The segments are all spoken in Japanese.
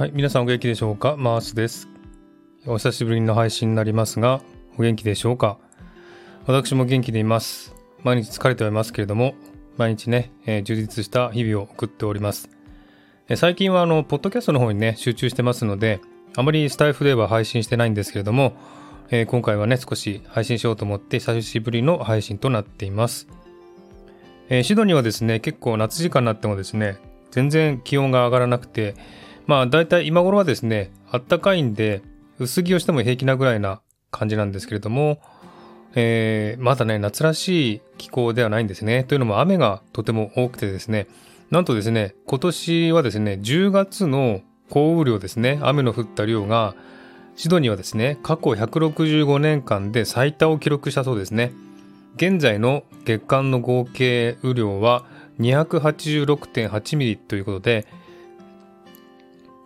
はい、皆さんお元気でしょうか？マースです。お久しぶりの配信になりますが、お元気でしょうか？私も元気でいます。毎日疲れてはいますけれども、毎日ね、えー、充実した日々を送っております。えー、最近はあの、ポッドキャストの方にね、集中してますので、あまりスタイフでは配信してないんですけれども、えー、今回はね、少し配信しようと思って久しぶりの配信となっています。えシドニーはですね、結構夏時間になってもですね、全然気温が上がらなくて、まあ大体今頃はですね、あったかいんで、薄着をしても平気なぐらいな感じなんですけれども、えー、まだね、夏らしい気候ではないんですね。というのも雨がとても多くてですね、なんとですね、今年はですね、10月の降雨量ですね、雨の降った量が、シドニーはですね、過去165年間で最多を記録したそうですね。現在の月間の合計雨量は286.8ミリということで、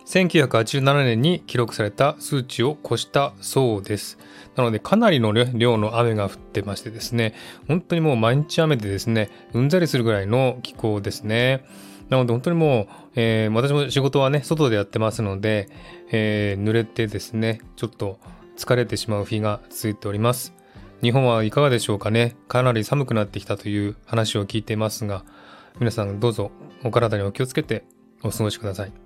1987年に記録された数値を越したそうです。なのでかなりの量の雨が降ってましてですね、本当にもう毎日雨でですね、うんざりするぐらいの気候ですね。なので本当にもう、えー、私も仕事はね、外でやってますので、えー、濡れてですね、ちょっと疲れてしまう日が続いております。日本はいかがでしょうかね。かなり寒くなってきたという話を聞いていますが、皆さんどうぞお体にお気をつけてお過ごしください。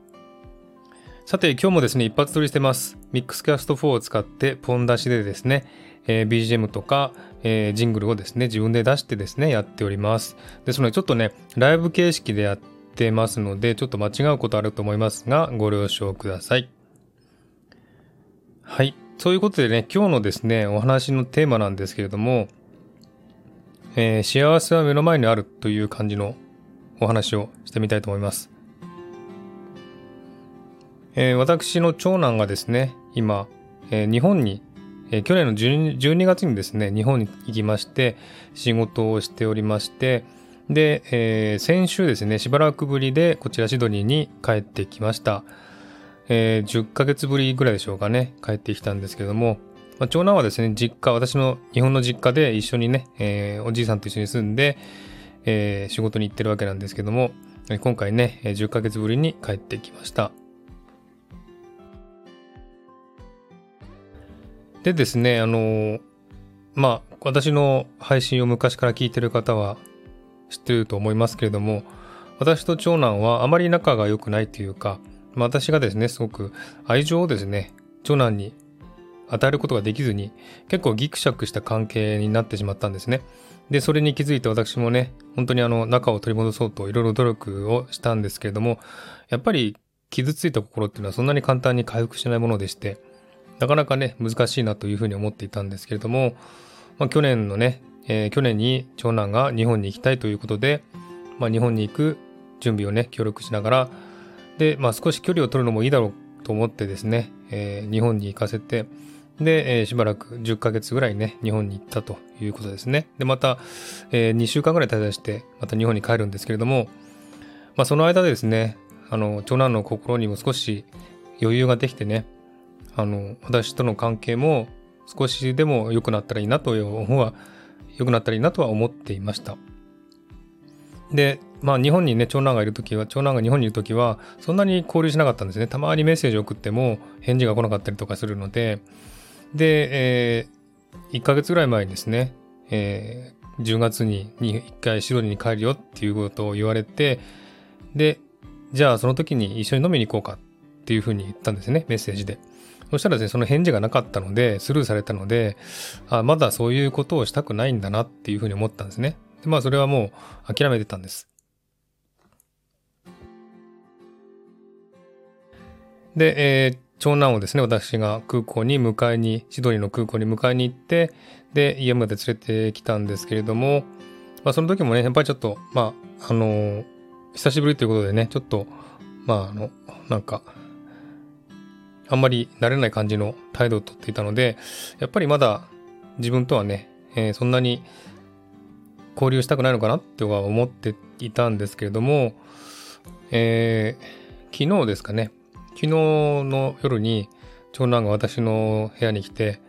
さて、今日もですね、一発撮りしてます。ミックスキャスト4を使って、ポン出しでですね、えー、BGM とか、えー、ジングルをですね、自分で出してですね、やっております。ですので、ちょっとね、ライブ形式でやってますので、ちょっと間違うことあると思いますが、ご了承ください。はい。そういうことでね、今日のですね、お話のテーマなんですけれども、えー、幸せは目の前にあるという感じのお話をしてみたいと思います。えー、私の長男がですね、今、えー、日本に、えー、去年の 12, 12, 月にですね、日本に行きまして、仕事をしておりまして、で、えー、先週ですね、しばらくぶりでこちらシドニーに帰ってきました。えー、10ヶ月ぶりぐらいでしょうかね、帰ってきたんですけども、まあ、長男はですね、実家、私の日本の実家で一緒にね、えー、おじいさんと一緒に住んで、えー、仕事に行ってるわけなんですけども、今回ね、10ヶ月ぶりに帰ってきました。でですね、あの、まあ、私の配信を昔から聞いてる方は知ってると思いますけれども、私と長男はあまり仲が良くないというか、まあ、私がですね、すごく愛情をですね、長男に与えることができずに、結構ギクシャクした関係になってしまったんですね。で、それに気づいて私もね、本当にあの、仲を取り戻そうといろいろ努力をしたんですけれども、やっぱり傷ついた心っていうのはそんなに簡単に回復しないものでして、なかなかね、難しいなというふうに思っていたんですけれども、まあ、去年のね、えー、去年に長男が日本に行きたいということで、まあ、日本に行く準備をね、協力しながら、で、まあ、少し距離を取るのもいいだろうと思ってですね、えー、日本に行かせて、で、えー、しばらく10ヶ月ぐらいね、日本に行ったということですね。で、また、えー、2週間ぐらい滞在して、また日本に帰るんですけれども、まあ、その間でですね、あの、長男の心にも少し余裕ができてね、あの、私との関係も少しでも良くなったらいいなという方は、良くなったらいいなとは思っていました。で、まあ日本にね、長男がいるときは、長男が日本にいるときは、そんなに交流しなかったんですね。たまにメッセージを送っても返事が来なかったりとかするので、で、えー、1ヶ月ぐらい前にですね、えー、10月に1回シドニーに帰るよっていうことを言われて、で、じゃあその時に一緒に飲みに行こうかっていうふうに言ったんですね、メッセージで。そしたらですね、その返事がなかったので、スルーされたので、あまだそういうことをしたくないんだなっていうふうに思ったんですね。でまあ、それはもう諦めてたんです。で、えー、長男をですね、私が空港に迎えに、シドニーの空港に迎えに行って、で、家まで連れてきたんですけれども、まあ、その時もね、やっぱりちょっと、まあ、あのー、久しぶりということでね、ちょっと、まあ、あの、なんか、あんまり慣れない感じの態度をとっていたので、やっぱりまだ自分とはね、えー、そんなに交流したくないのかなっては思っていたんですけれども、えー、昨日ですかね、昨日の夜に長男が私の部屋に来て、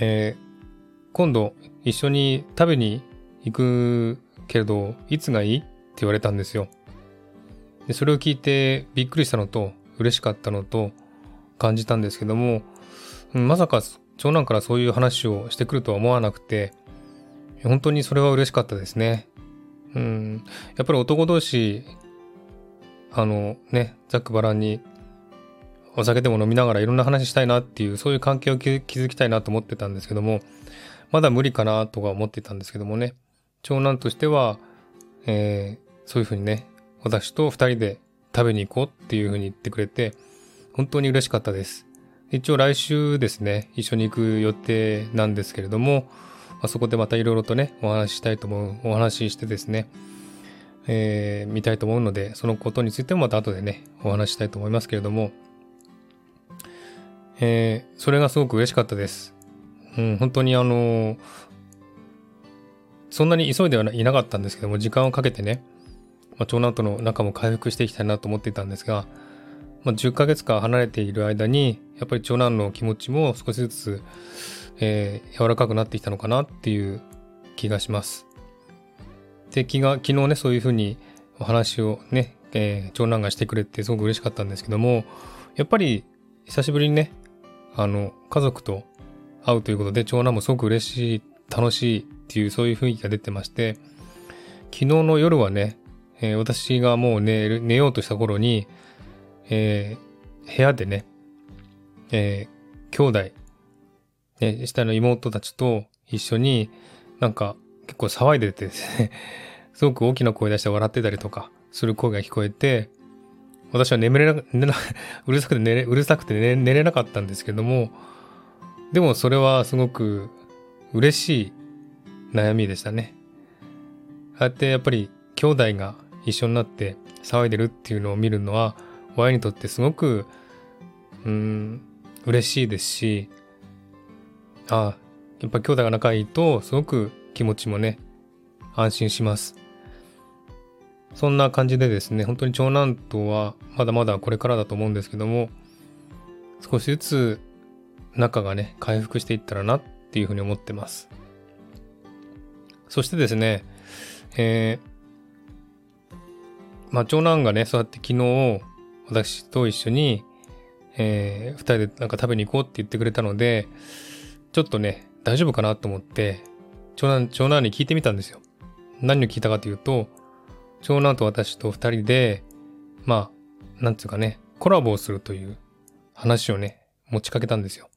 えー、今度一緒に食べに行くけれど、いつがいいって言われたんですよ。でそれを聞いてびっくりしたのと、嬉しかったのと感じたんですけども、まさか長男からそういう話をしてくるとは思わなくて、本当にそれは嬉しかったですね。うん、やっぱり男同士、あのね、ざっくばらんにお酒でも飲みながらいろんな話したいなっていう、そういう関係を築きたいなと思ってたんですけども、まだ無理かなとか思ってたんですけどもね、長男としては、えー、そういうふうにね、私と二人で食べに行こうっていうふうに言ってくれて、本当に嬉しかったです。一応来週ですね、一緒に行く予定なんですけれども、まあ、そこでまたいろいろとね、お話ししたいと思う、お話ししてですね、えー、見たいと思うので、そのことについてもまた後でね、お話ししたいと思いますけれども、えー、それがすごく嬉しかったです。うん、本当にあのー、そんなに急いではいなかったんですけども、時間をかけてね、まあ、長男との仲も回復していきたいなと思っていたんですが、まあ、10ヶ月間離れている間に、やっぱり長男の気持ちも少しずつ、えー、柔らかくなってきたのかなっていう気がします。で、気が、昨日ね、そういうふうにお話をね、えー、長男がしてくれてすごく嬉しかったんですけども、やっぱり久しぶりにね、あの、家族と会うということで、長男もすごく嬉しい、楽しいっていう、そういう雰囲気が出てまして、昨日の夜はね、えー、私がもう寝る寝ようとした頃に、えー、部屋でね、えー、兄弟、ね、下の妹たちと一緒になんか結構騒いでてですねすごく大きな声出して笑ってたりとかする声が聞こえて、私は眠れな、寝な うるさくて寝れ、うるさくて寝寝れなかったんですけども、でもそれはすごく嬉しい悩みでしたね。ああやってやっぱり兄弟が一緒になって騒いでるっていうのを見るのは、親にとってすごく、うん、嬉しいですし、あ、やっぱ兄弟が仲いいと、すごく気持ちもね、安心します。そんな感じでですね、本当に長男とはまだまだこれからだと思うんですけども、少しずつ仲がね、回復していったらなっていうふうに思ってます。そしてですね、えー、まあ長男がね、そうやって昨日、私と一緒に、えー、二人でなんか食べに行こうって言ってくれたので、ちょっとね、大丈夫かなと思って、長男、長男に聞いてみたんですよ。何を聞いたかというと、長男と私と二人で、まあ、なんつうかね、コラボをするという話をね、持ちかけたんですよ。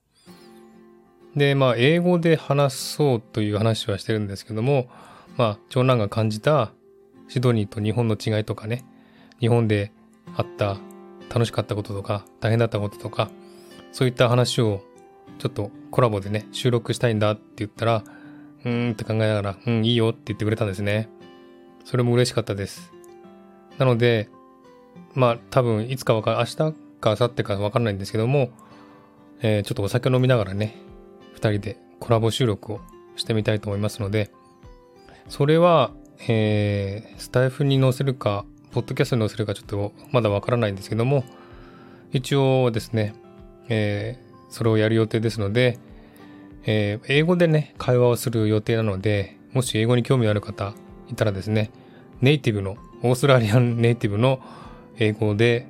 で、まあ、英語で話そうという話はしてるんですけども、まあ、長男が感じたシドニーと日本の違いとかね、日本であった楽しかったこととか、大変だったこととか、そういった話をちょっとコラボでね、収録したいんだって言ったら、うーんって考えながら、うん、いいよって言ってくれたんですね。それも嬉しかったです。なので、まあ多分いつかわかる明日か明後日かわかんないんですけども、えー、ちょっとお酒を飲みながらね、二人でコラボ収録をしてみたいと思いますので、それは、えー、スタイフに載せるか、ポッドキャストに載せるかちょっとまだわからないんですけども、一応ですね、えー、それをやる予定ですので、えー、英語でね、会話をする予定なので、もし英語に興味ある方いたらですね、ネイティブの、オーストラリアンネイティブの英語で、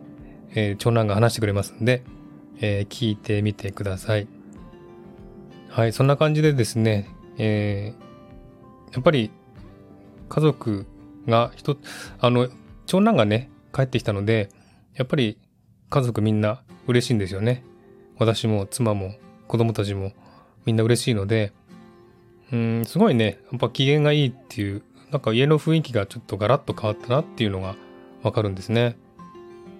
えー、長男が話してくれますんで、えー、聞いてみてください。はい、そんな感じでですね、えー、やっぱり家族が一あの、長男がね、帰ってきたので、やっぱり家族みんな嬉しいんですよね。私も妻も子供たちもみんな嬉しいので、うん、すごいね、やっぱ機嫌がいいっていう、なんか家の雰囲気がちょっとガラッと変わったなっていうのがわかるんですね。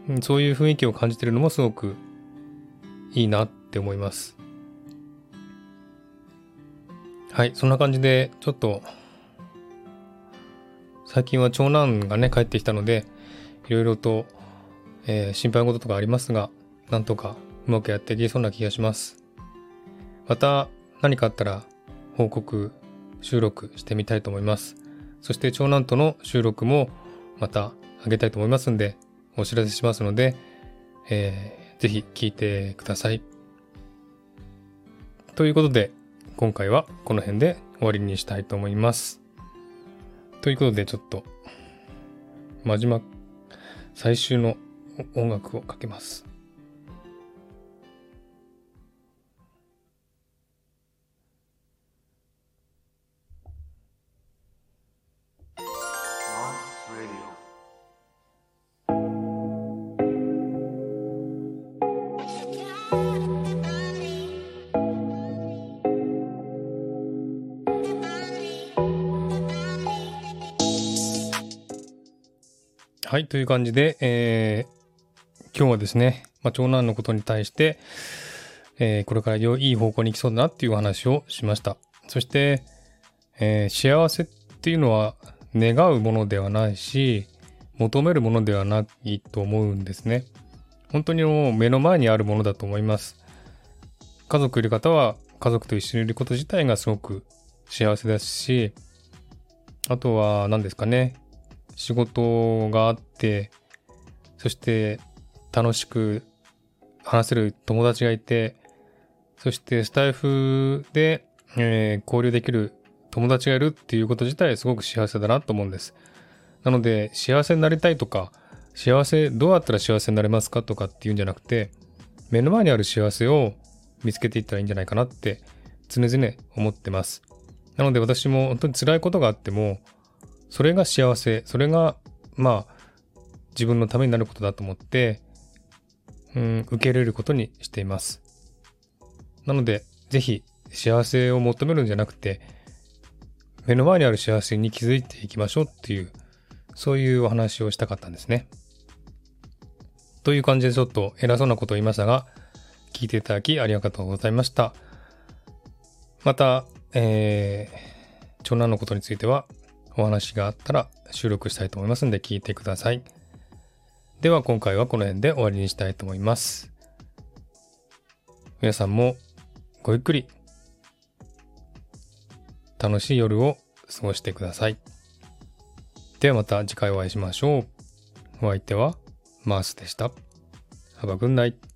うん、そういう雰囲気を感じてるのもすごくいいなって思います。はい、そんな感じで、ちょっと、最近は長男がね、帰ってきたので、いろいろと、えー、心配事とかありますが、なんとかうまくやっていけそうな気がします。また何かあったら報告、収録してみたいと思います。そして長男との収録もまたあげたいと思いますんで、お知らせしますので、えー、ぜひ聞いてください。ということで、今回はこの辺で終わりにしたいと思います。ということで、ちょっと、真島、最終の音楽をかけます。はい、という感じで、えー、今日はですね、まあ、長男のことに対して、えー、これから良い方向に行きそうだなっていうお話をしました。そして、えー、幸せっていうのは願うものではないし、求めるものではないと思うんですね。本当にもう目の前にあるものだと思います。家族いる方は家族と一緒にいること自体がすごく幸せですし、あとは何ですかね、仕事があって、そして楽しく話せる友達がいて、そしてスタイフで、えー、交流できる友達がいるっていうこと自体すごく幸せだなと思うんです。なので幸せになりたいとか、幸せ、どうやったら幸せになれますかとかっていうんじゃなくて、目の前にある幸せを見つけていったらいいんじゃないかなって常々思ってます。なので私も本当に辛いことがあっても、それが幸せ、それが、まあ、自分のためになることだと思って、うん、受け入れることにしています。なので、ぜひ幸せを求めるんじゃなくて、目の前にある幸せに気づいていきましょうっていう、そういうお話をしたかったんですね。という感じでちょっと偉そうなことを言いましたが、聞いていただきありがとうございました。また、えー、長男のことについてはお話があったら収録したいと思いますので聞いてください。では今回はこの辺で終わりにしたいと思います。皆さんもごゆっくり楽しい夜を過ごしてください。ではまた次回お会いしましょう。お相手はマースでした。Have a good night.